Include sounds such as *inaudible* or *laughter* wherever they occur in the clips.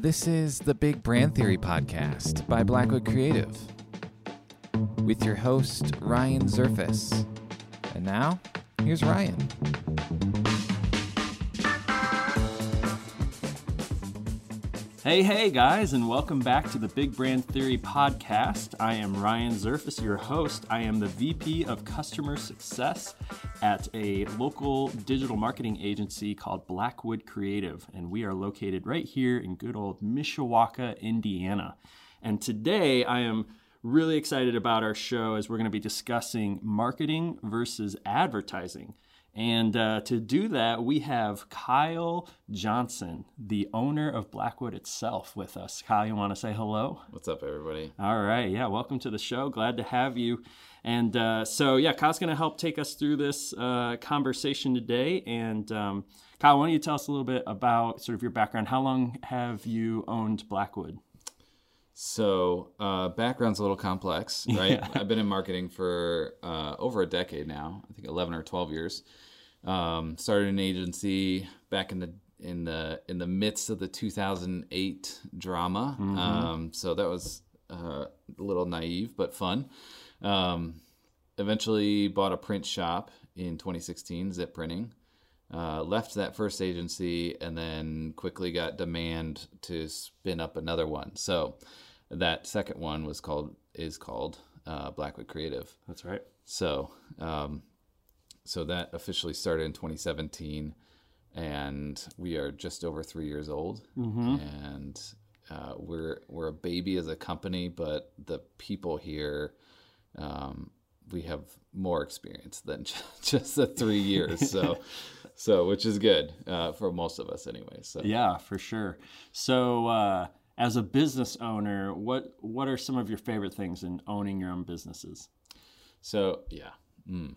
This is the Big Brand Theory podcast by Blackwood Creative with your host, Ryan Zerfus. And now, here's Ryan. Hey, hey, guys, and welcome back to the Big Brand Theory podcast. I am Ryan Zerfus, your host. I am the VP of Customer Success at a local digital marketing agency called Blackwood Creative, and we are located right here in good old Mishawaka, Indiana. And today I am really excited about our show as we're going to be discussing marketing versus advertising. And uh, to do that, we have Kyle Johnson, the owner of Blackwood itself, with us. Kyle, you want to say hello? What's up, everybody? All right. Yeah, welcome to the show. Glad to have you. And uh, so, yeah, Kyle's going to help take us through this uh, conversation today. And um, Kyle, why don't you tell us a little bit about sort of your background? How long have you owned Blackwood? So, uh, background's a little complex, *laughs* right? Yeah. I've been in marketing for uh, over a decade now. I think eleven or twelve years. Um, started an agency back in the in the in the midst of the 2008 drama. Mm-hmm. Um, so that was uh, a little naive but fun. Um, eventually bought a print shop in 2016, Zip Printing. Uh, left that first agency and then quickly got demand to spin up another one. So that second one was called is called uh, Blackwood Creative. That's right. So um, so that officially started in 2017, and we are just over three years old, mm-hmm. and uh, we're we're a baby as a company, but the people here. Um, we have more experience than *laughs* just the three years, so so which is good uh, for most of us, anyway. So yeah, for sure. So uh, as a business owner, what what are some of your favorite things in owning your own businesses? So yeah, mm.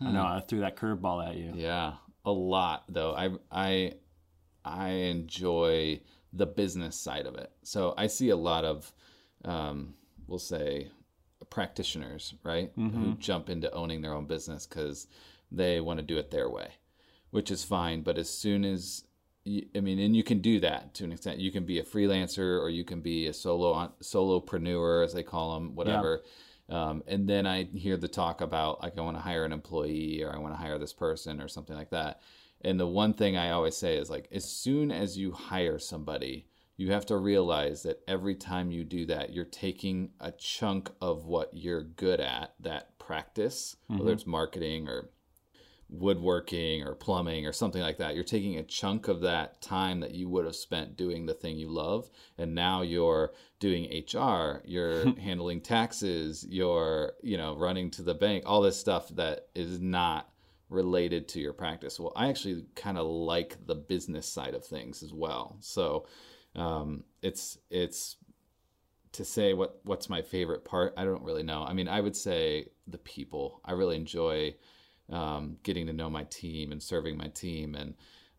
I know I threw that curveball at you. Yeah, a lot though. I I I enjoy the business side of it. So I see a lot of, um, we'll say, practitioners, right, mm-hmm. who jump into owning their own business because they want to do it their way, which is fine. But as soon as I mean, and you can do that to an extent. You can be a freelancer, or you can be a solo solopreneur, as they call them, whatever. Yeah um, and then I hear the talk about like I want to hire an employee or I want to hire this person or something like that. And the one thing I always say is like as soon as you hire somebody, you have to realize that every time you do that, you're taking a chunk of what you're good at, that practice, mm-hmm. whether it's marketing or woodworking or plumbing or something like that. You're taking a chunk of that time that you would have spent doing the thing you love, and now you're doing HR, you're *laughs* handling taxes, you're, you know, running to the bank, all this stuff that is not related to your practice. Well, I actually kind of like the business side of things as well. So, um, it's it's to say what what's my favorite part. I don't really know. I mean, I would say the people. I really enjoy um, getting to know my team and serving my team and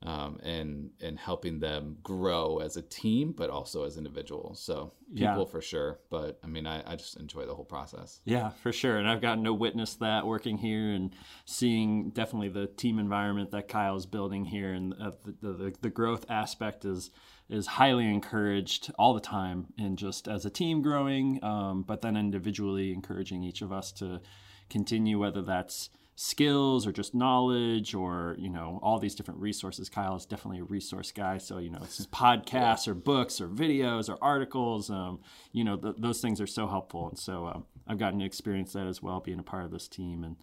um, and and helping them grow as a team, but also as individuals. So people yeah. for sure, but I mean, I, I just enjoy the whole process. Yeah, for sure. And I've gotten to witness that working here and seeing definitely the team environment that Kyle's building here, and uh, the, the the growth aspect is is highly encouraged all the time, and just as a team growing, um, but then individually encouraging each of us to continue, whether that's skills or just knowledge or you know all these different resources. Kyle is definitely a resource guy. So you know it's *laughs* podcasts or books or videos or articles um, you know th- those things are so helpful. And so um, i've gotten to experience that as well being a part of this team. And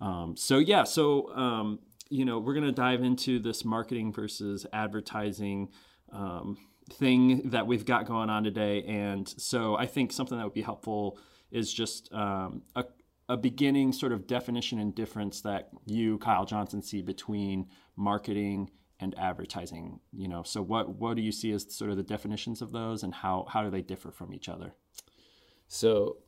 um, so yeah so um, you know we're going to dive into this marketing versus advertising um, thing that we've got going on today. And so i think something that would be helpful is just um, a, a beginning sort of definition and difference that you, Kyle Johnson, see between marketing and advertising? You know, so what what do you see as sort of the definitions of those, and how how do they differ from each other? So,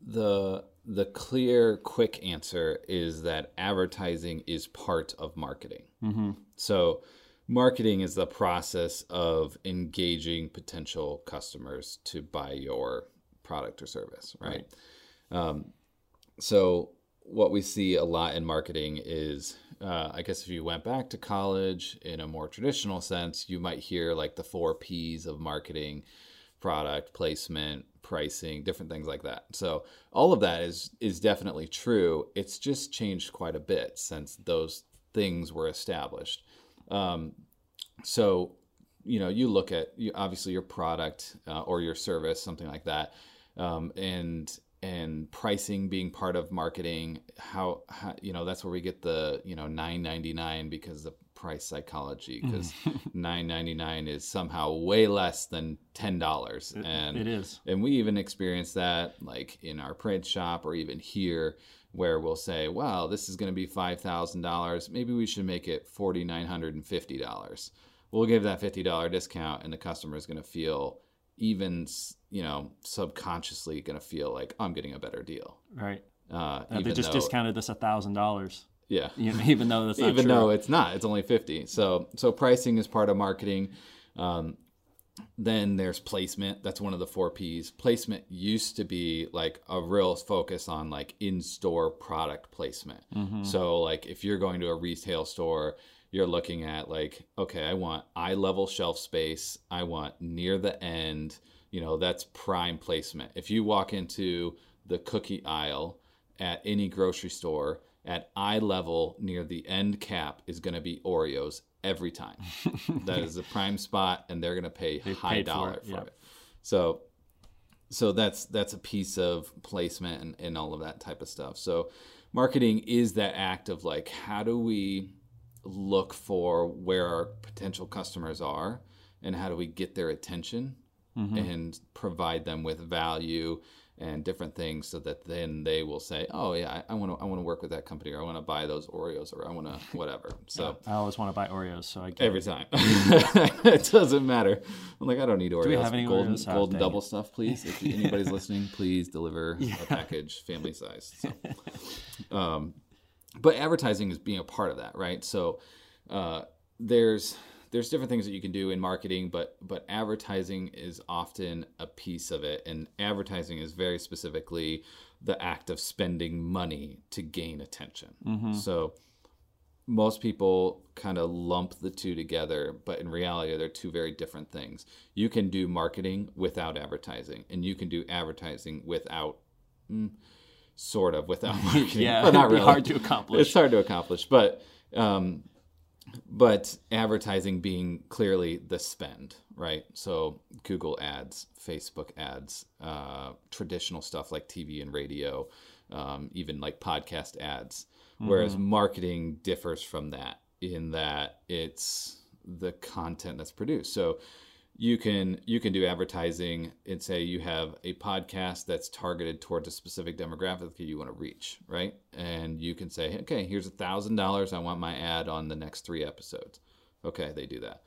the the clear, quick answer is that advertising is part of marketing. Mm-hmm. So, marketing is the process of engaging potential customers to buy your product or service, right? right. Um, so what we see a lot in marketing is uh, I guess if you went back to college in a more traditional sense, you might hear like the four P's of marketing product placement pricing different things like that. So all of that is is definitely true. It's just changed quite a bit since those things were established. Um, so you know you look at you, obviously your product uh, or your service something like that um, and and pricing being part of marketing how, how, you know that's where we get the you know 999 because the price psychology mm. because 999 is somehow way less than $10 It- and it is. and we even experience that like in our print shop or even here where we'll say well this is going to be $5000 maybe we should make it $4950 we'll give that $50 discount and the customer is going to feel even you know subconsciously going to feel like i'm getting a better deal. Right. uh, Uh, they just though- discounted this a thousand dollars. yeah. *laughs* You know, even though that's not even true. though it's not it's only 50 so so pricing is part of marketing. Um, then there's placement. That's one of the four p's. Placement used to be like a real focus on like in-store product placement. So like if you're going to a retail store you're looking at like okay i want eye level shelf space. I want near the end you know that's prime placement if you walk into the cookie aisle at any grocery store at eye level near the end cap is going to be Oreos every time. *laughs* that is a prime spot, and they're going to pay high paid for dollar it, for yeah. it. So, so that's that's a piece of placement and, and all of that type of stuff. So, marketing is that act of like, how do we look for where our potential customers are, and how do we get their attention and provide them with value and different things so that then they will say, "Oh yeah, I want to I want to work with that company or I want to buy those Oreos or I want to *laughs* whatever." So I always want to buy Oreos, so I get every time *laughs* it doesn't matter. I'm like, I don't need Oreos. Do we have any golden Oreos? Oh, golden dang double it. stuff, please. If *laughs* anybody's listening, please deliver a package family size. So, um, but advertising is being a part of that, right? So uh, there's there's different things that you can do in marketing, but but advertising is often a piece of it, and advertising is very specifically the act of spending money to gain attention. So most people kind of lump the two together, but in reality, they're two very different things. You can do marketing without advertising, and you can do advertising without, mm, sort of, without *laughs* marketing. Yeah, but not really. hard to accomplish. It's hard to accomplish, but um, but advertising being clearly the spend, right? So Google ads, Facebook ads, uh, traditional stuff like TV and radio, um, even like podcast ads. Whereas marketing differs from that in that it's the content that's produced. So you can you can do advertising and say you have a podcast that's targeted towards a specific demographic that you want to reach, right? And you can say, okay, here's a thousand dollars. I want my ad on the next three episodes. Okay, they do that.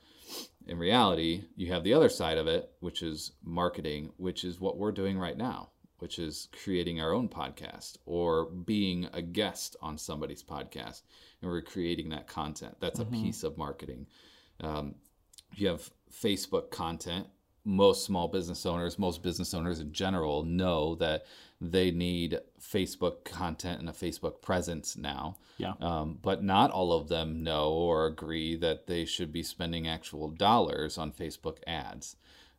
In reality, you have the other side of it, which is marketing, which is what we're doing right now, which is creating our own podcast or being a guest on somebody's podcast, and we're creating that content. That's a piece of marketing. Um, you have Facebook content. Most small business owners, most business owners in general, know that they need Facebook content and a Facebook presence now. Yeah. Um, but not all of them know or agree that they should be spending actual dollars on Facebook ads.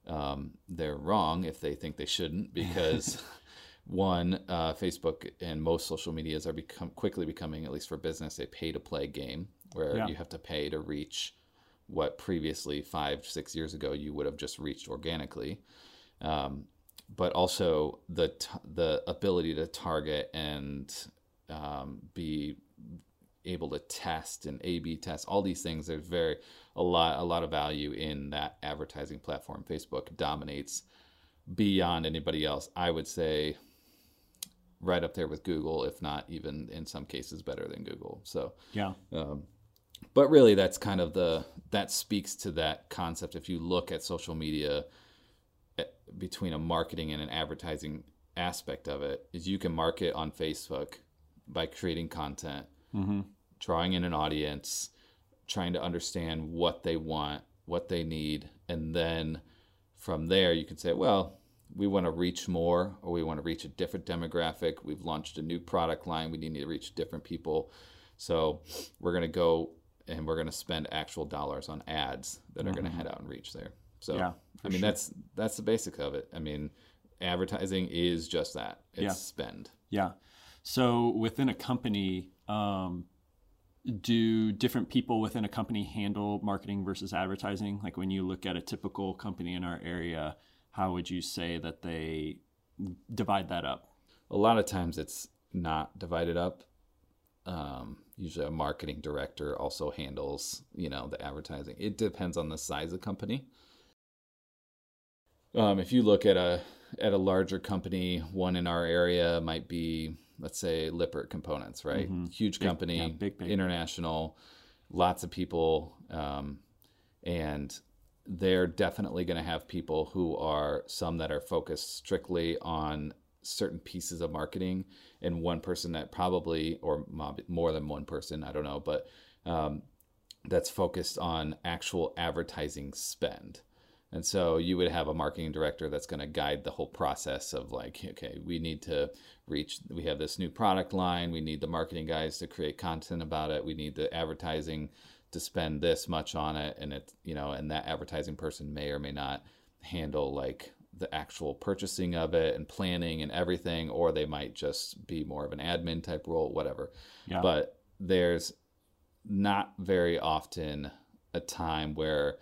Um, they're wrong if they think they shouldn't because *laughs* one, uh, Facebook and most social medias are become quickly becoming, at least for business, a pay to play game where Yeah. you have to pay to reach what previously five, six years ago you would have just reached organically. Um, but also the t- the ability to target and um, be able to test and A/B test all these things. There's very a lot a lot of value in that advertising platform. Facebook dominates beyond anybody else. I would say right up there with Google, if not even in some cases better than Google. So Yeah. um, but really that's kind of the that speaks to that concept if you look at social media eh, between a marketing and an advertising aspect of it is you can market on facebook by creating content Mm-hmm. drawing in an audience trying to understand what they want what they need and then from there you can say well we want to reach more or we want to reach a different demographic. We've launched a new product line. We need to reach different people. So we're going to go and we're going to spend actual dollars on ads that are going to head out and reach there. So Mm-hmm. Yeah, I mean that's that's the basic of it. I mean advertising is just that. It's Yeah. spend. Yeah. So within a company, um, do different people within a company handle marketing versus advertising? Like when you look at a typical company in our area, how would you say that they divide that up? A lot of times it's not divided up. Um, usually a marketing director also handles, you know, the advertising. It depends on the size of company. Um, if you look at a at a larger company, one in our area might be, let's say, Lippert Components, right? Huge company, yeah, big, big. international, lots of people, um, and they're definitely going to have people who are some that are focused strictly on certain pieces of marketing, and one person that probably, or more than one person, I don't know, but um, that's focused on actual advertising spend. And so you would have a marketing director that's going to guide the whole process of like, okay, we need to reach, we have this new product line. We need the marketing guys to create content about it. We need the advertising to spend this much on it. And it, you know, and that advertising person may or may not handle like the actual purchasing of it and planning and everything, or they might just be more of an admin type role, whatever. Yeah. But there's not very often a time where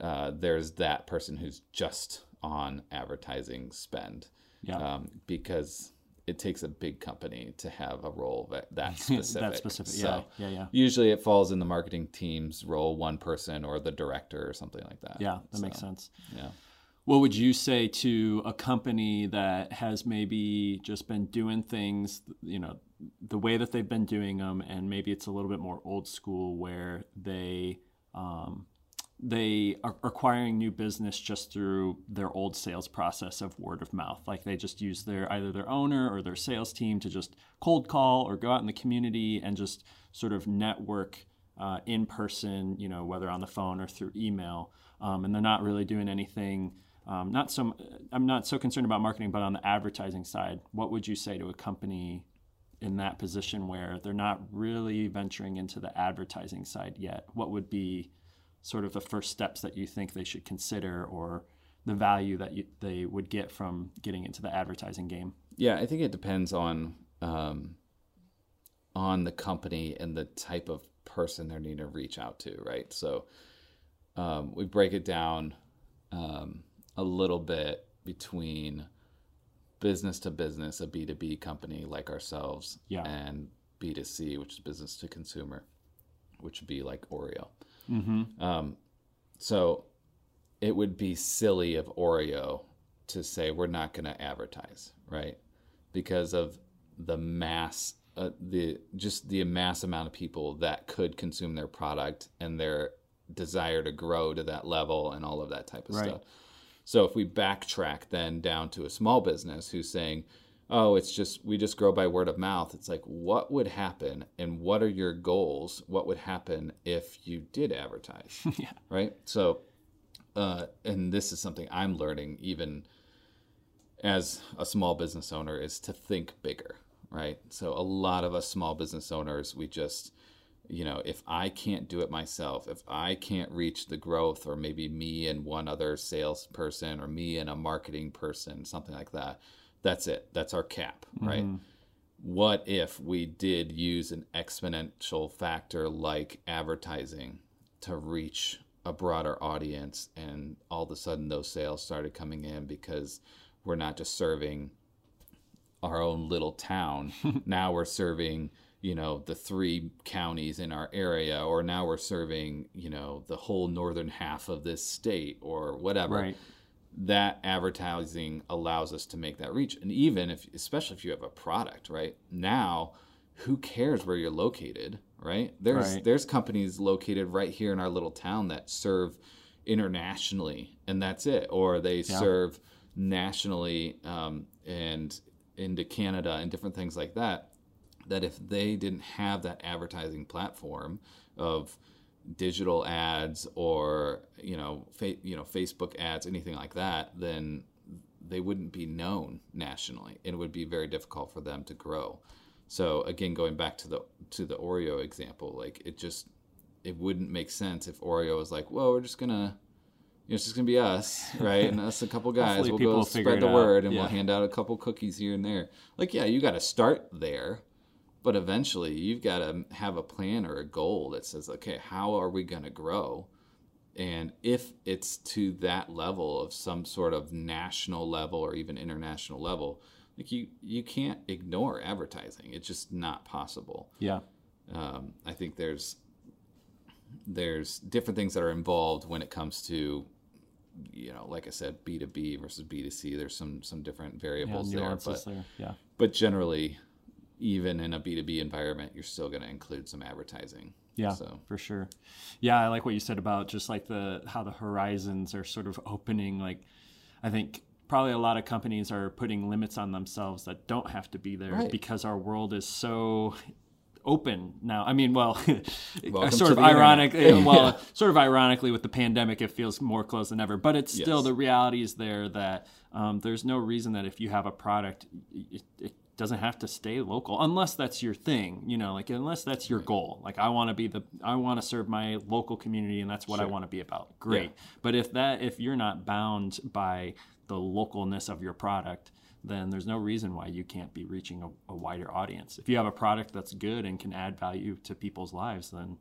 uh, there's that person who's just on advertising spend Yeah. um, because it takes a big company to have a role that, *laughs* that specific. that specific. So yeah. Yeah. Yeah. usually it falls in the marketing team's role, one person or the director or something like that. Yeah. That makes sense. Yeah. What would you say to a company that has maybe just been doing things, you know, the way that they've been doing them, and maybe it's a little bit more old school where they um, they are acquiring new business just through their old sales process of word of mouth. Like they just use their either their owner or their sales team to just cold call or go out in the community and just sort of network uh, in person, you know, whether on the phone or through email. Um, and they're not really doing anything. Um, not so. I'm not so concerned about marketing, but on the advertising side, what would you say to a company in that position where they're not really venturing into the advertising side yet? What would be sort of the first steps that you think they should consider or the value that you, they would get from getting into the advertising game? Yeah, I think it depends on um, on the company and the type of person they're needing to reach out to, right? So um, we break it down um, a little bit between business to business, a B two B company like ourselves, Yeah. and B two C, which is business to consumer, which would be like Oreo. Mm-hmm. Um, so it would be silly of Oreo to say we're not going to advertise, right? Because of the mass, uh, the just the mass amount of people that could consume their product and their desire to grow to that level and all of that type of Right. stuff. So if we backtrack then down to a small business who's saying, "Oh, it's just we just grow by word of mouth." It's like, what would happen, and what are your goals? What would happen if you did advertise? *laughs* yeah. right? So, uh, and this is something I'm learning even as a small business owner is to think bigger, right? So, a lot of us small business owners, we just, you know, if I can't do it myself, if I can't reach the growth, or maybe me and one other salesperson, or me and a marketing person, something like that, that's it. That's our cap, right? Mm-hmm. what if we did use an exponential factor like advertising to reach a broader audience and all of a sudden those sales started coming in because we're not just serving our own little town *laughs* now we're serving you know the three counties in our area or now we're serving you know the whole northern half of this state or whatever Right. that advertising allows us to make that reach. And even if especially if you have a product right? Now who cares where you're located right? There's Right. there's companies located right here in our little town that serve internationally and that's it. Or they serve nationally um, and into canada and different things like that that if they didn't have that advertising platform of digital ads or you know fa- you know Facebook ads anything like that then they wouldn't be known nationally. It would be very difficult for them to grow. So again, going back to the to the Oreo example, like it just it wouldn't make sense if Oreo was like, well, we're just gonna you know, it's just gonna be us, right? And us a couple *laughs* guys. We'll go spread the out. word, and Yeah. we'll hand out a couple cookies here and there. Like, yeah, you got to start there, but eventually you've got to have a plan or a goal that says, okay, how are we gonna grow? And if it's to that level of some sort of national level or even international level, like you you can't ignore advertising. It's just not possible Yeah. um, I think there's there's different things that are involved when it comes to you know like I said B two B versus B two C. There's some some different Yeah, variables there, but there. Yeah. but generally, even in a B two B environment, you're still going to include some advertising. Yeah, So for sure. Yeah, I like what you said about just like the how the horizons are sort of opening. Like, I think probably a lot of companies are putting limits on themselves that don't have to be there Right. because our world is so open now. I mean, well, *laughs* sort of ironic. *laughs* internet. well, sort of ironically with the pandemic, it feels more closed than ever. But it's still Yes. the reality is there that um, there's no reason that if you have a product, it, it doesn't have to stay local unless that's your thing. You know, like unless that's your goal. Like I want to be the I want to serve my local community, and that's what I want to be about. Great. But if that if you're not bound by the localness of your product then there's no reason why you can't be reaching a, a wider audience. If you have a product that's good and can add value to people's lives, then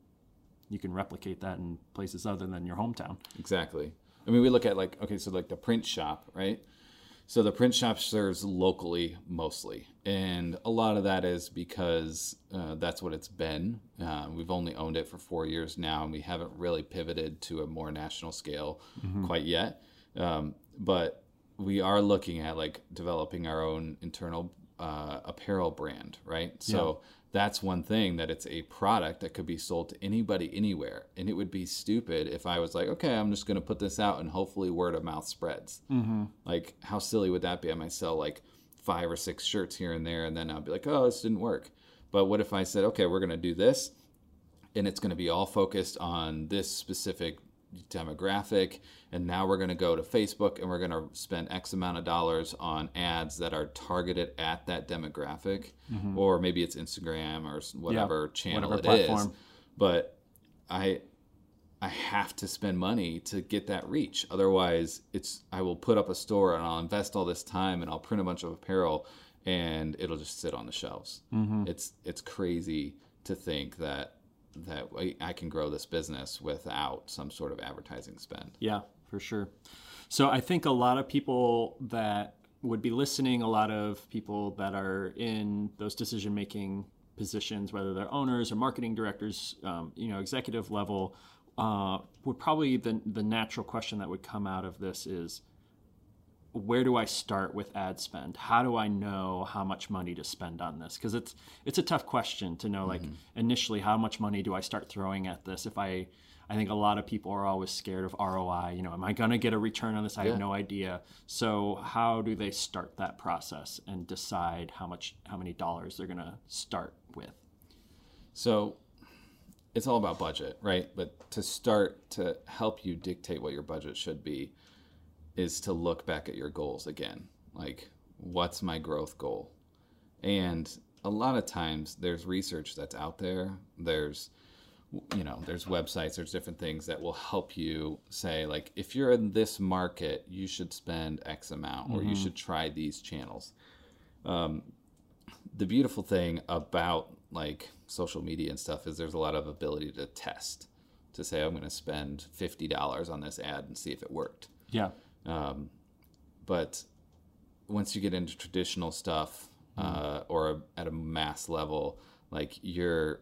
you can replicate that in places other than your hometown. Exactly. I mean, we look at like okay, so like the print shop, right? So the print shop serves locally mostly, and a lot of that is because uh, that's what it's been. Uh, we've only owned it for four years now, and we haven't really pivoted to a more national scale quite yet. Um, but we are looking at like developing our own internal uh, apparel brand, right? So that's one thing that it's a product that could be sold to anybody anywhere. And it would be stupid if I was like, okay, I'm just going to put this out and hopefully word of mouth spreads. Mm-hmm. Like, how silly would that be? I might sell like five or six shirts here and there, and then I'll be like, oh, this didn't work. But what if I said, okay, we're going to do this, and it's going to be all focused on this specific demographic and now we're going to go to facebook and we're going to spend x amount of dollars on ads that are targeted at that demographic. Mm-hmm. Or maybe it's instagram or whatever channel whatever it is. platform. but i i have to spend money to get that reach. Otherwise it's i will put up a store and i'll invest all this time and i'll print a bunch of apparel and it'll just sit on the shelves. Mm-hmm. It's it's crazy to think that that I- can grow this business without some sort of advertising spend. Yeah, for sure. So I think a lot of people that would be listening, a lot of people that are in those decision making positions, whether they're owners or marketing directors, um, you know, executive level, uh, would probably the the natural question that would come out of this is where do I start with ad spend? How do I know how much money to spend on this? Because it's it's a tough question to know. Like mm-hmm. initially, how much money do I start throwing at this? If I, I think a lot of people are always scared of ROI. You know, am I going to get a return on this? I Yeah. have no idea. So how do they start that process and decide how much, how many dollars they're going to start with? So it's all about budget, right? But to start to help you dictate what your budget should be is to look back at your goals again. Like, what's my growth goal? And a lot of times there's research that's out there. There's you know, there's websites, there's different things that will help you say like if you're in this market, you should spend X amount or you should try these channels. Um, the beautiful thing about like social media and stuff is there's a lot of ability to test to say i'm going to spend $50 on this ad and see if it worked Yeah. Um, but once you get into traditional stuff uh, or at a mass level like you're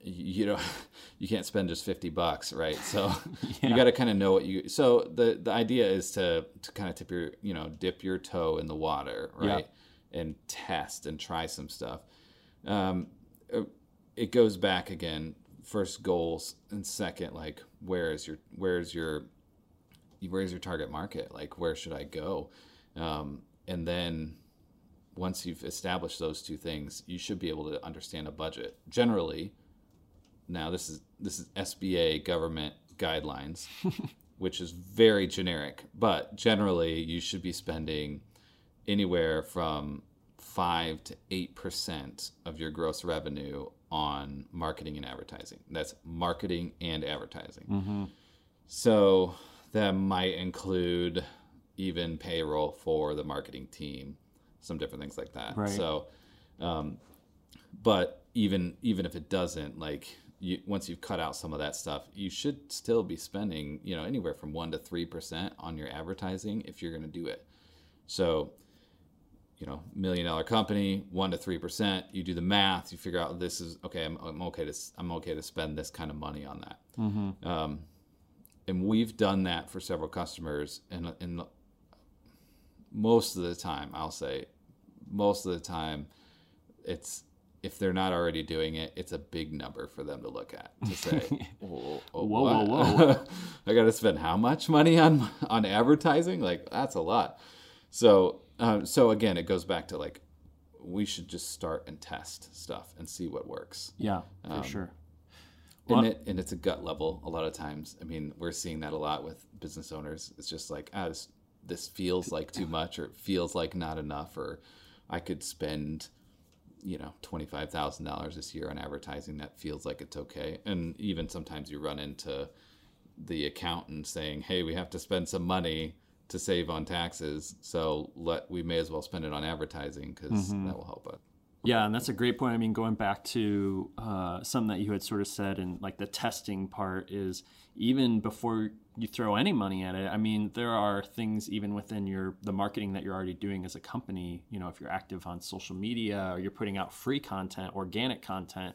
you know *laughs* you can't spend just 50 bucks right? So *laughs* *laughs* you got to kind of know what you so the the idea is to to kind of tip your you know dip your toe in the water right? And test and try some stuff. Um, uh, it goes back again first goals and second like where is your where's your where's your target market like where should i go um, and then once you've established those two things you should be able to understand a budget generally now this is this is sba government guidelines *laughs* which is very generic, but generally you should be spending anywhere from five to eight percent of your gross revenue on marketing and advertising. That's marketing and advertising. So that might include even payroll for the marketing team, some different things like that. Right. So, um, but even even if it doesn't, like you, once you've cut out some of that stuff, you should still be spending, you know, anywhere from one to three percent on your advertising if you're going to do it. So, you know, million dollar company, one to three percent. You do the math. You figure out this is okay. I'm, I'm okay to I'm okay to spend this kind of money on that. Um, and we've done that for several customers, and and most of the time, I'll say, most of the time, it's if they're not already doing it, it's a big number for them to look at to say, *laughs* whoa, Whoa, whoa, whoa. *laughs* I got to spend how much money on on advertising? Like that's a lot. So um, so again, it goes back to like we should just start and test stuff and see what works. Yeah, for sure. And it and it's a gut level a lot of times. I mean, we're seeing that a lot with business owners. It's just like, ah, this, this feels like too much, or it feels like not enough, or I could spend, you know, twenty five thousand dollars this year on advertising. That feels like it's okay. And even sometimes you run into the accountant saying, "Hey, we have to spend some money." To save on taxes, so let we may as well spend it on advertising because that will help us. Yeah, and that's a great point. I mean, going back to uh, something that you had sort of said, and like the testing part is even before you throw any money at it. I mean, there are things even within your the marketing that you're already doing as a company. You know, if you're active on social media or you're putting out free content, organic content,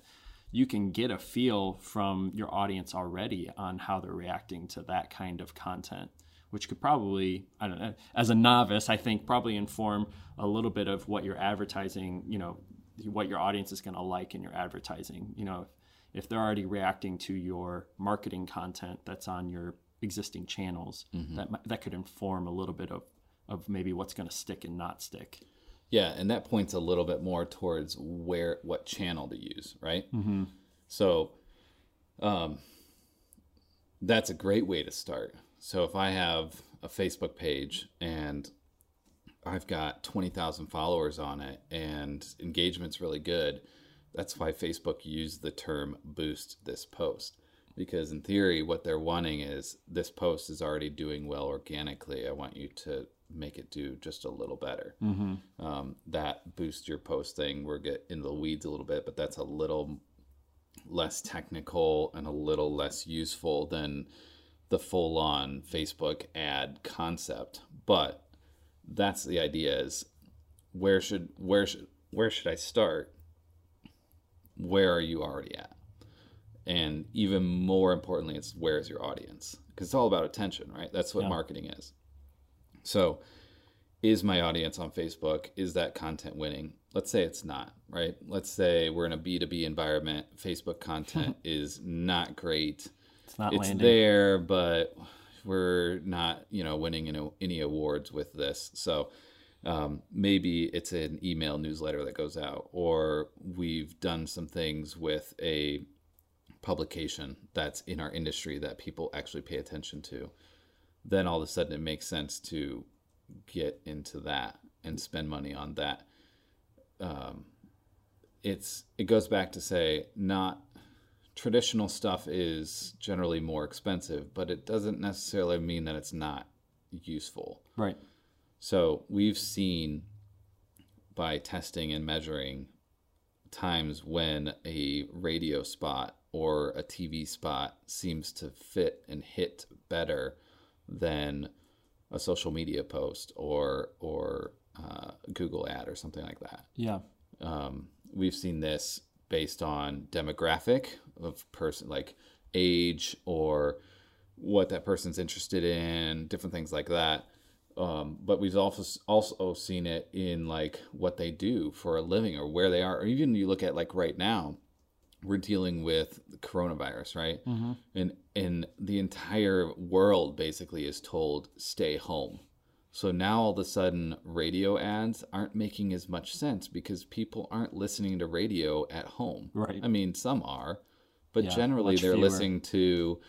you can get a feel from your audience already on how they're reacting to that kind of content which could probably I don't know as a novice I think probably inform a little bit of what your advertising you know what your audience is going to like in your advertising you know if they're already reacting to your marketing content that's on your existing channels that that could inform a little bit of of maybe what's going to stick and not stick Yeah, and that points a little bit more towards where what channel to use, right? Mm-hmm. So, um, that's a great way to start. So if I have a Facebook page and I've got twenty thousand followers on it and engagement's really good, that's why Facebook used the term "boost this post." Because in theory, what they're wanting is this post is already doing well organically. I want you to make it do just a little better um, that boost your posting. We're get into the weeds a little bit, but that's a little less technical and a little less useful than the full on Facebook ad concept. But that's the idea is where should where should where should I start? Where are you already at? And even more importantly, it's where is your audience? Because it's all about attention, right? That's what Yeah. marketing is. So, is my audience on Facebook? Is that content winning? Let's say it's not, right? Let's say we're in a B2B environment. Facebook content *laughs* is not great. it's not It's landing there, but we're not, you know, winning any, any awards with this. So um, maybe it's an email newsletter that goes out, or we've done some things with a publication that's in our industry that people actually pay attention to. Then all of a sudden it makes sense to get into that and spend money on that. Um, it's it goes back to say not traditional stuff is generally more expensive, but it doesn't necessarily mean that it's not useful. right So we've seen by testing and measuring times when a radio spot or a TV spot seems to fit and hit better than a social media post or or uh, Google ad or something like that. yeah Um, we've seen this based on demographic of person like age or what that person's interested in, different things like that. Um, but we've also also seen it in like what they do for a living or where they are, or even you look at like right now, we're dealing with the coronavirus, right? And and the entire world basically is told stay home. So now all of a sudden, radio ads aren't making as much sense because people aren't listening to radio at home. Right. I mean, some are, but Yeah, generally they're fewer. listening to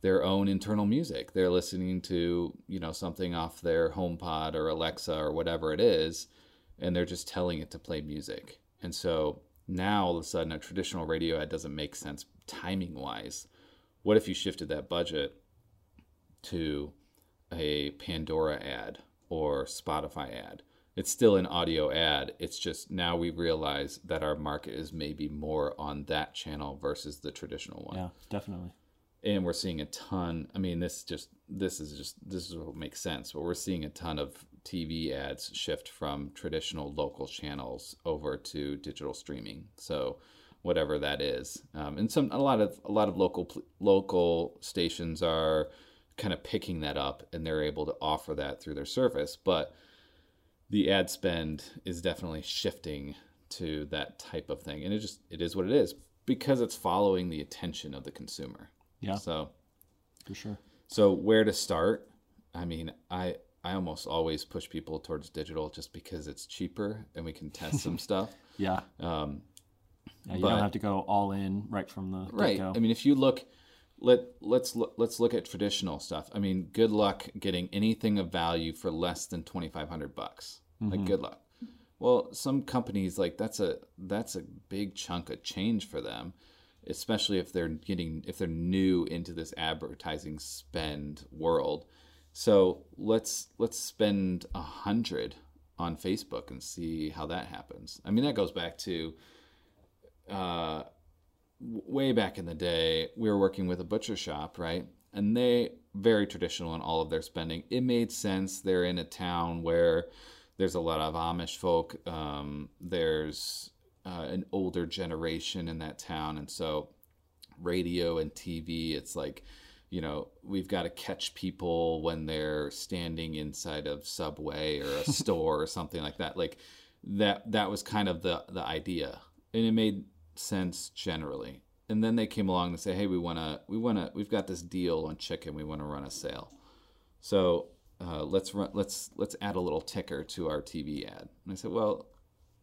their own internal music. They're listening to, you know, something off their HomePod or Alexa or whatever it is, and they're just telling it to play music. And so now all of a sudden a traditional radio ad doesn't make sense timing wise. What if you shifted that budget to a Pandora ad or Spotify ad? It's still an audio ad. It's just now we realize that our market is maybe more on that channel versus the traditional one Yeah, definitely. and we're seeing a ton i mean this just this is just this is what makes sense but we're seeing a ton of tv ads shift from traditional local channels over to digital streaming so whatever that is um, and some a lot of a lot of local local stations are kind of picking that up and they're able to offer that through their service but the ad spend is definitely shifting to that type of thing and it just it is what it is because it's following the attention of the consumer Yeah, so for sure. so where to start? I mean, I I almost always push people towards digital just because it's cheaper and we can test some *laughs* stuff. Yeah. Um, Yeah, you But- don't have to go all in right from the right. get-go. I mean, if you look, let let's look, let's look at traditional stuff. I mean, good luck getting anything of value for less than twenty five hundred bucks. Like, good luck. Well, some companies like that's a that's a big chunk of change for them, especially if they're getting if they're new into this advertising spend world. So let's let's spend a hundred on Facebook and see how that happens. I mean, that goes back to uh, way back in the day, we were working with a butcher shop, right? And they very traditional in all of their spending. It made sense. They're in a town where there's a lot of Amish folk. Um, there's uh, an older generation in that town, and so radio and TV, it's like you know we've got to catch people when they're standing inside of Subway or a *laughs* store or something like that. Like that that was kind of the the idea, and it made sense generally. And then they came along and say, "Hey, we want to we want to we've got this deal on chicken. We want to run a sale." So uh, let's run let's let's add a little ticker to our TV ad. And I said, "Well,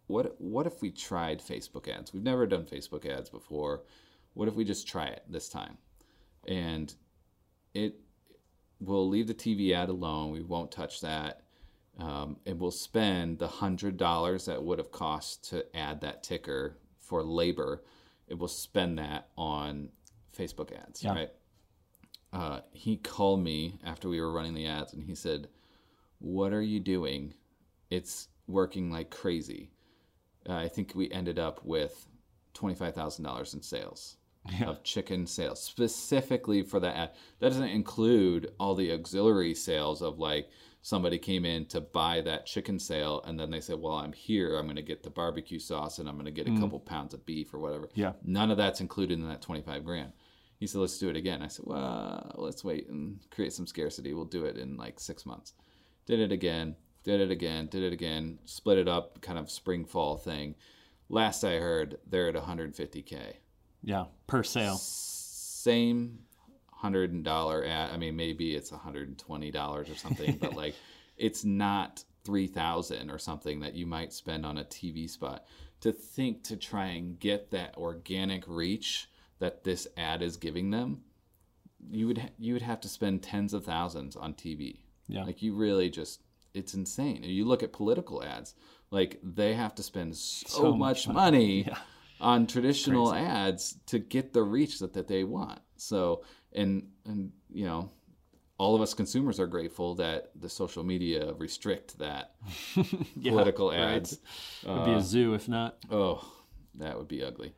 what what if we tried Facebook ads? We've never done Facebook ads before. What if we just try it this time?" And it we'll leave the TV ad alone. We won't touch that. Um, and we'll spend the hundred dollars that would have cost to add that ticker for labor. It will spend that on Facebook ads, Yeah. right? Uh, he called me after we were running the ads, and he said, "What are you doing? It's working like crazy." Uh, I think we ended up with twenty five thousand dollars in sales *laughs* Yeah. of chicken sales specifically for that ad. That doesn't include all the auxiliary sales of like somebody came in to buy that chicken sale and then they said, "Well, I'm here. I'm going to get the barbecue sauce and I'm going to get a mm. couple pounds of beef or whatever." Yeah. None of that's included in that 25 grand. He said, "Let's do it again." I said, "Well, let's wait and create some scarcity. We'll do it in like 6 months." Did it again. Did it again. Did it again. Split it up, kind of spring fall thing. Last I heard, they're at 150k Yeah, per sale. same hundred dollar ad. I mean, maybe it's hundred and twenty dollars or something, but *laughs* like, it's not three thousand or something that you might spend on a TV spot. To think to try and get that organic reach that this ad is giving them, you would ha- you would have to spend tens of thousands on TV. Yeah. Like you really just it's insane. And you look at political ads, like they have to spend so, So much much money *laughs* Yeah. on traditional ads to get the reach that, that they want. So and and you know, all of us consumers are grateful that the social media restrict that *laughs* Yeah, political right. ads. It'd be a zoo if not. Oh, that would be ugly.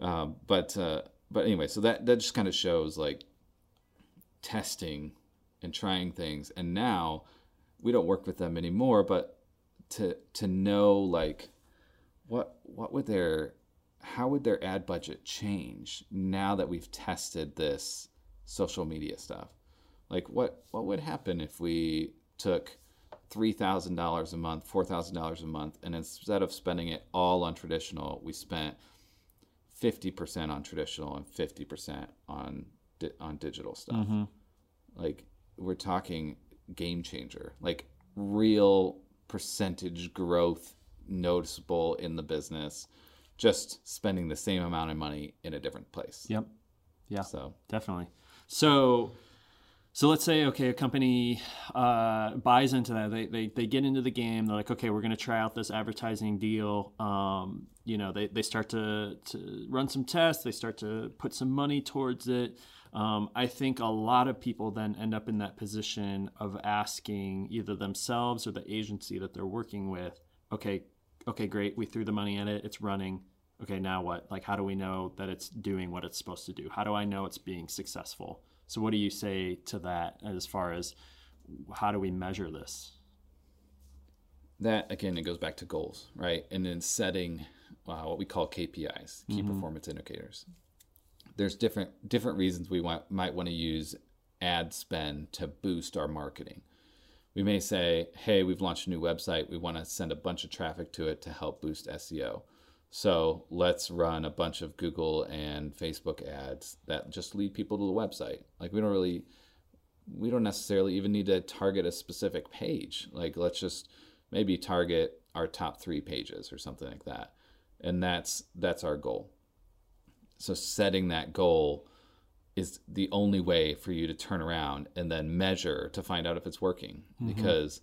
Um, but uh, but anyway, so that that just kind of shows like testing and trying things, and now we don't work with them anymore. But to to know like what what would their how would their ad budget change now that we've tested this social media stuff? Like what what would happen if we took three thousand dollars a month, four thousand dollars a month, and instead of spending it all on traditional, we spent fifty percent on traditional and fifty percent on di- on digital stuff. Mm-hmm. Like we're talking game changer, like real percentage growth noticeable in the business, just spending the same amount of money in a different place. Yep. Yeah. So Definitely. So, so let's say okay, a company uh, buys into that. They, they they get into the game. They're like, okay, we're going to try out this advertising deal. Um, you know, they, they start to to run some tests. They start to put some money towards it. Um, I think a lot of people then end up in that position of asking either themselves or the agency that they're working with, okay, okay, great, we threw the money at it, it's running. Okay, now what? Like, how do we know that it's doing what it's supposed to do? How do I know it's being successful? So, what do you say to that as far as how do we measure this? That again, it goes back to goals, right? And then setting uh, what we call KPIs, key Mm-hmm. performance indicators. There's different different reasons we want, might want to use ad spend to boost our marketing. We may say, "Hey, we've launched a new website. We want to send a bunch of traffic to it to help boost SEO." So let's run a bunch of Google and Facebook ads that just lead people to the website. Like we don't really we don't necessarily even need to target a specific page. Like let's just maybe target our top 3 pages or something like that. And that's that's our goal. So setting that goal is the only way for you to turn around and then measure to find out if it's working. Mm-hmm. Because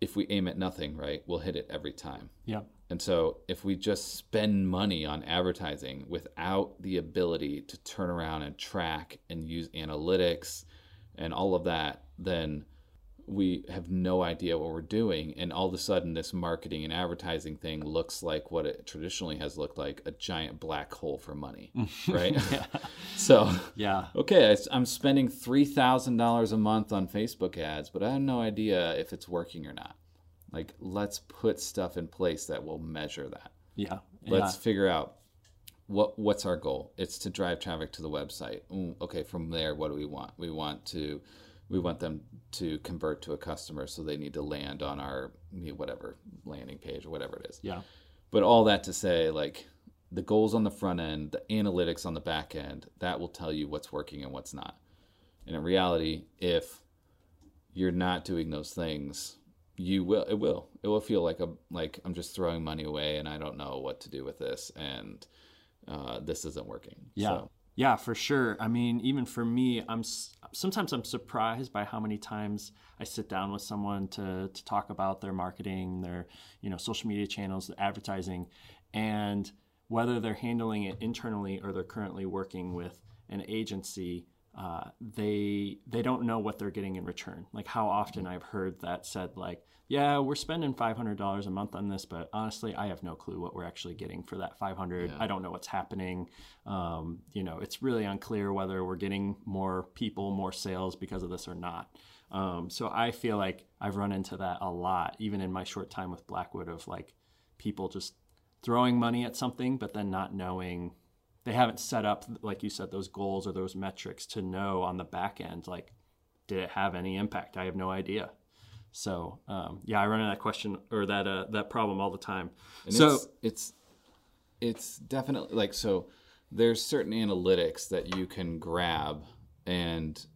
if we aim at nothing, right, we'll hit it every time. yeah And so, if we just spend money on advertising without the ability to turn around and track and use analytics and all of that, then we have no idea what we're doing. And all of a sudden, this marketing and advertising thing looks like what it traditionally has looked like a giant black hole for money, *laughs* right? *laughs* so, Yeah. okay, I- I'm spending $3,000 a month on Facebook ads, but I have no idea if it's working or not. Like, let's put stuff in place that will measure that. Yeah. Let's yeah. figure out what what's our goal. It's to drive traffic to the website. Mm, okay, from there, what do we want? We want to we want them to convert to a customer, so they need to land on our you know, whatever landing page or whatever it is. Yeah. But all that to say, like the goals on the front end, the analytics on the back end, that will tell you what's working and what's not. And in reality, if you're not doing those things, you will it will it will feel like a like I'm just throwing money away and I don't know what to do with this and uh, this isn't working. Yeah. So, Yeah, for sure. I mean, even for me, I'm sometimes I'm surprised by how many times I sit down with someone to to talk about their marketing, their you know social media channels, the advertising, and whether they're handling it internally or they're currently working with an agency. Uh, they they don't know what they're getting in return. Like how often I've heard that said, like, yeah, we're spending five hundred dollars a month on this, but honestly, I have no clue what we're actually getting for that five hundred. I don't know what's happening. Um, you know, it's really unclear whether we're getting more people, more sales because of this or not. Um, so I feel like I've run into that a lot, even in my short time with Blackwood, of like people just throwing money at something, but then not knowing they haven't set up, like you said, those goals or those metrics to know on the back end, like, did it have any impact? I have no idea. So um, yeah, I run into that question or that uh, that problem all the time. And so it's, it's it's definitely like so there's certain analytics that you can grab and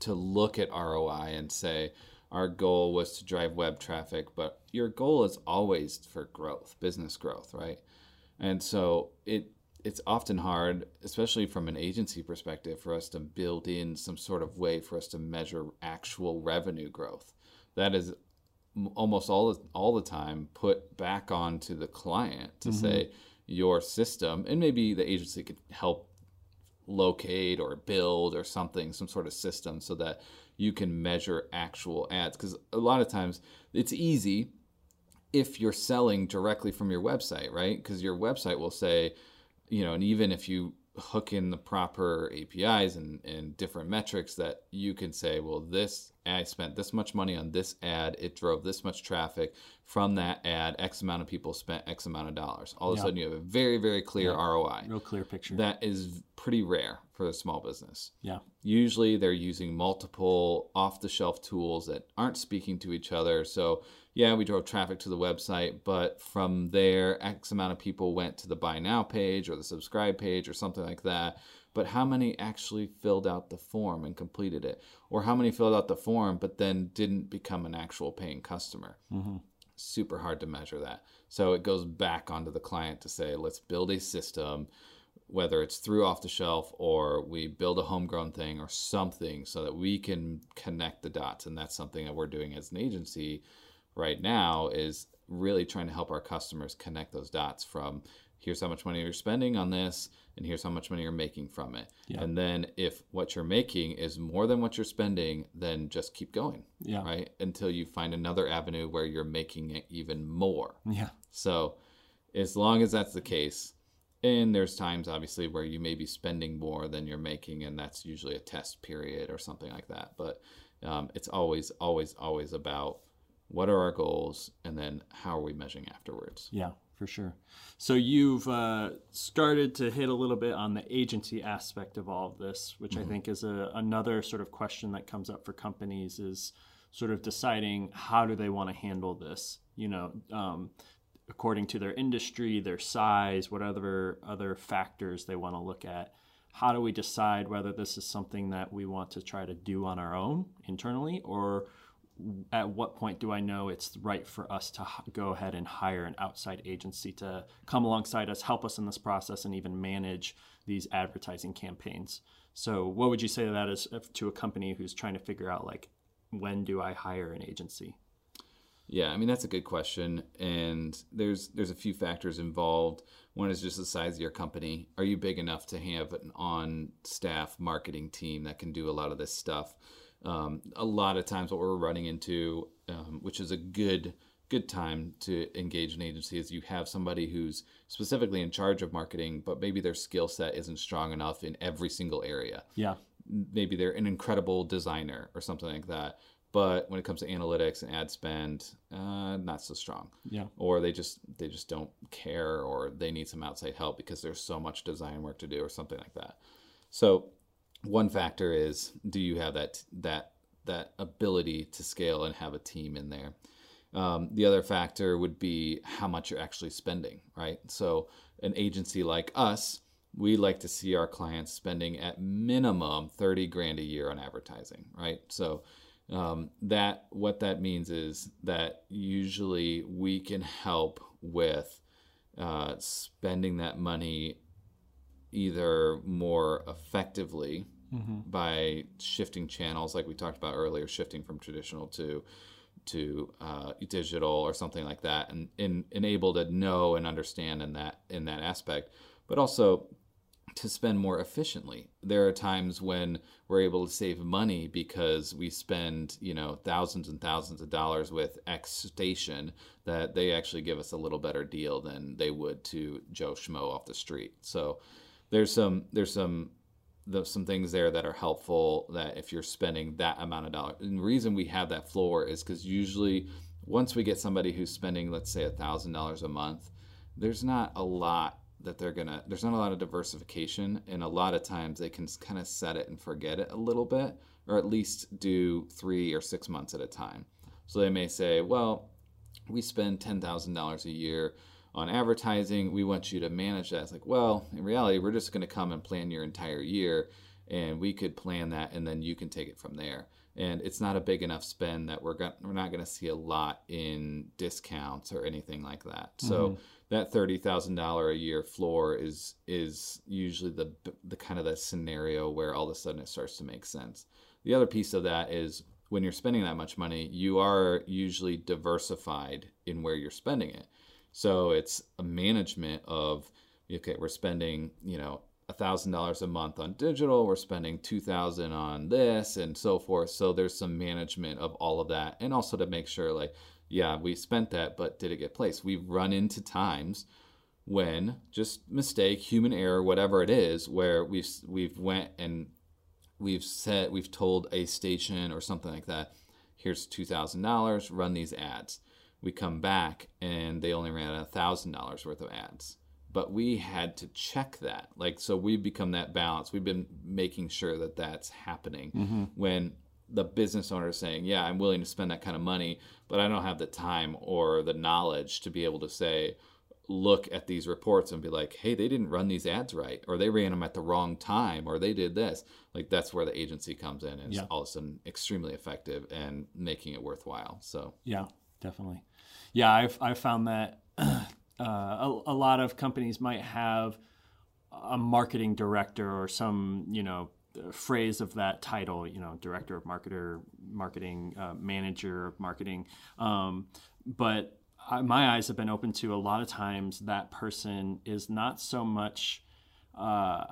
to look at ROI and say our goal was to drive web traffic, but your goal is always for growth, business growth, right? And so it it's often hard, especially from an agency perspective, for us to build in some sort of way for us to measure actual revenue growth. That is almost all the, all the time put back onto the client to mm-hmm. say your system, and maybe the agency could help locate or build or something, some sort of system, so that you can measure actual ads. Because a lot of times it's easy if you're selling directly from your website, right? Because your website will say, you know, and even if you hook in the proper APIs and, and different metrics that you can say, well, this I spent this much money on this ad, it drove this much traffic from that ad, X amount of people spent X amount of dollars. All of a sudden you have a very, very clear ROI. real clear picture. That is pretty rare for a small business. yeah. Usually they're using multiple off the shelf tools that aren't speaking to each other. So, yeah, we drove traffic to the website, but from there, X amount of people went to the buy now page or the subscribe page or something like that. But how many actually filled out the form and completed it? Or how many filled out the form but then didn't become an actual paying customer? Mm-hmm. super hard to measure that. So it goes back onto the client to say, let's build a system whether it's through off the shelf or we build a homegrown thing or something so that we can connect the dots and that's something that we're doing as an agency right now is really trying to help our customers connect those dots from here's how much money you're spending on this and here's how much money you're making from it Yeah. and then if what you're making is more than what you're spending then just keep going Yeah. right until you find another avenue where you're making it even more Yeah. so, as long as that's the case, and there's times obviously where you may be spending more than you're making, and that's usually a test period or something like that. But um, it's always, always, always about what are our goals, and then how are we measuring afterwards. Yeah, for sure. So you've uh, started to hit a little bit on the agency aspect of all of this, which I think is a, another sort of question that comes up for companies is sort of deciding how do they want to handle this. You know, um, according to their industry, their size, what other other factors they want to look at. How do we decide whether this is something that we want to try to do on our own internally, or at what point do I know it's right for us to go ahead and hire an outside agency to come alongside us, help us in this process, and even manage these advertising campaigns? So, what would you say to that if- to a company who's trying to figure out like when do I hire an agency? Yeah, I mean that's a good question, and there's there's a few factors involved. One is just the size of your company. Are you big enough to have an on-staff marketing team that can do a lot of this stuff? Um, a lot of times, what we're running into, um, which is a good good time to engage an agency, is you have somebody who's specifically in charge of marketing, but maybe their skill set isn't strong enough in every single area. Yeah, maybe they're an incredible designer or something like that but when it comes to analytics and ad spend uh, not so strong. Yeah, or they just they just don't care or they need some outside help because there's so much design work to do or something like that. So one factor is do you have that that that ability to scale and have a team in there? Um, the other factor would be how much you're actually spending right? So an agency like us we like to see our clients spending at minimum 30 grand a year on advertising right? So um, that what that means is that usually we can help with uh, spending that money either more effectively by shifting channels like we talked about earlier shifting from traditional to to uh, digital or something like that and, and, and able to know and understand in that in that aspect but also to spend more efficiently. There are times when we're able to save money because we spend, you know, thousands and thousands of dollars with X station that they actually give us a little better deal than they would to Joe Schmo off the street. So there's some there's some there's some things there that are helpful that if you're spending that amount of dollars. And the reason we have that floor is because usually once we get somebody who's spending, let's say, a thousand dollars a month, there's not a lot that they're gonna there's not a lot of diversification and a lot of times they can kind of set it and forget it a little bit or at least do three or six months at a time so they may say well we spend $10000 a year on advertising we want you to manage that it's like well in reality we're just going to come and plan your entire year and we could plan that and then you can take it from there and it's not a big enough spend that we're going we're not going to see a lot in discounts or anything like that so mm-hmm. that thirty thousand dollar a year floor is is usually the the kind of the scenario where all of a sudden it starts to make sense. The other piece of that is when you're spending that much money, you are usually diversified in where you're spending it. So it's a management of okay, we're spending you know a thousand dollars a month on digital, we're spending two thousand on this, and so forth. So there's some management of all of that, and also to make sure like yeah, we spent that, but did it get placed? We've run into times when just mistake, human error, whatever it is, where we've we've went and we've said we've told a station or something like that, here's two thousand dollars, run these ads. We come back and they only ran a thousand dollars worth of ads. But we had to check that. Like, so we've become that balance. We've been making sure that that's happening mm-hmm. when the business owner is saying, "Yeah, I'm willing to spend that kind of money, but I don't have the time or the knowledge to be able to say, look at these reports and be like, "Hey, they didn't run these ads right, or they ran them at the wrong time, or they did this." Like that's where the agency comes in and Yeah. is all of a sudden extremely effective and making it worthwhile. So Yeah, definitely. Yeah, I've I've found that *clears throat* uh, a, a lot of companies might have a marketing director or some you know phrase of that title, you know, director of marketer, marketing uh, manager, of marketing. Um, but I, my eyes have been open to a lot of times that person is not so much uh,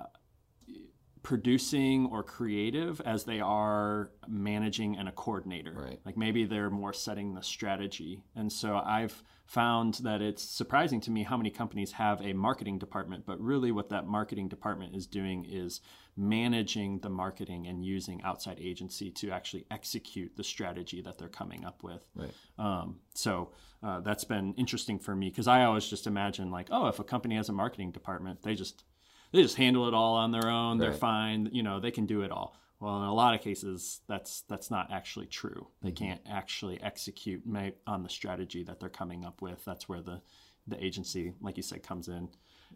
producing or creative as they are managing and a coordinator. Right. Like maybe they're more setting the strategy. And so I've found that it's surprising to me how many companies have a marketing department, but really what that marketing department is doing is managing the marketing and using outside agency to actually execute the strategy that they're coming up with. Right. Um, so uh, that's been interesting for me because I always just imagine like, oh, if a company has a marketing department, they just they just handle it all on their own. They're fine. You know, they can do it all. Well, in a lot of cases, that's that's not actually true. They Mm-hmm. can't actually execute on the strategy that they're coming up with. That's where the the agency, like you said, comes in.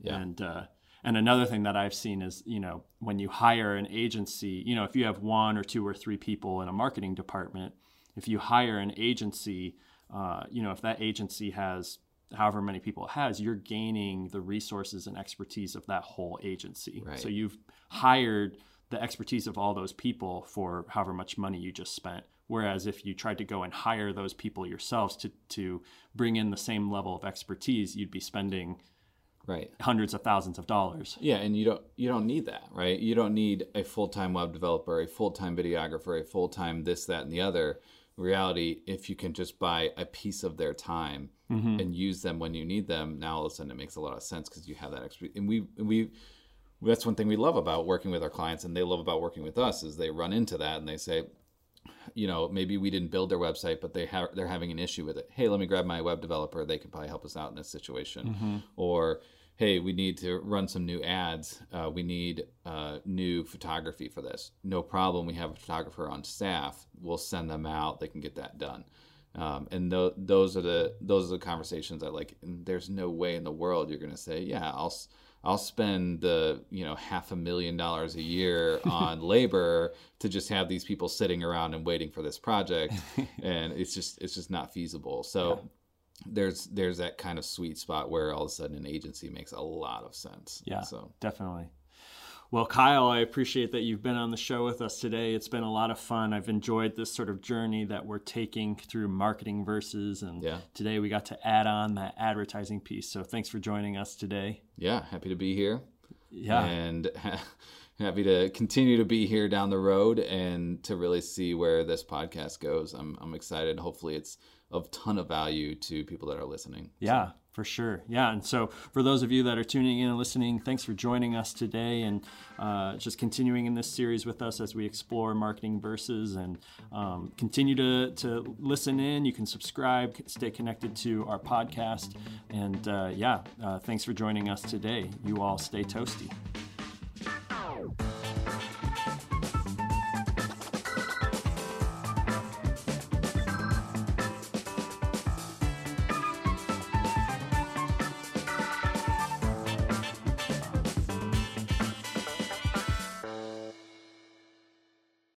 Yeah. And uh, and another thing that I've seen is, you know, when you hire an agency, you know, if you have one or two or three people in a marketing department, if you hire an agency, uh, you know, if that agency has however many people it has, you're gaining the resources and expertise of that whole agency. Right. So you've hired the expertise of all those people for however much money you just spent. Whereas if you tried to go and hire those people yourselves to, to bring in the same level of expertise, you'd be spending Right. hundreds of thousands of dollars. Yeah, and you don't you don't need that, right? You don't need a full time web developer, a full time videographer, a full time this, that, and the other. Reality, if you can just buy a piece of their time mm-hmm. and use them when you need them, now all of a sudden it makes a lot of sense because you have that expertise. And we and we that's one thing we love about working with our clients, and they love about working with us is they run into that and they say, you know, maybe we didn't build their website, but they have they're having an issue with it. Hey, let me grab my web developer. They can probably help us out in this situation. Mm-hmm. Or hey, we need to run some new ads. Uh, we need uh, new photography for this. No problem. We have a photographer on staff. We'll send them out. They can get that done. Um, and th- those are the those are the conversations that like. There's no way in the world you're going to say, yeah, I'll. I'll spend the you know half a million dollars a year *laughs* on labor to just have these people sitting around and waiting for this project, *laughs* and it's just it's just not feasible. So there's there's that kind of sweet spot where all of a sudden an agency makes a lot of sense. Yeah, So definitely. Well, Kyle, I appreciate that you've been on the show with us today. It's been a lot of fun. I've enjoyed this sort of journey that we're taking through marketing verses, and Yeah. today we got to add on that advertising piece. So thanks for joining us today. yeah, happy to be here. Yeah, And *laughs* happy to continue to be here down the road and to really see where this podcast goes. I'm I'm excited. Hopefully it's of ton of value to people that are listening. Yeah, for sure. Yeah. And so, for those of you that are tuning in and listening, thanks for joining us today and uh, just continuing in this series with us as we explore marketing verses and um, continue to, to listen in. You can subscribe, stay connected to our podcast. And uh, yeah, uh, thanks for joining us today. You all stay toasty.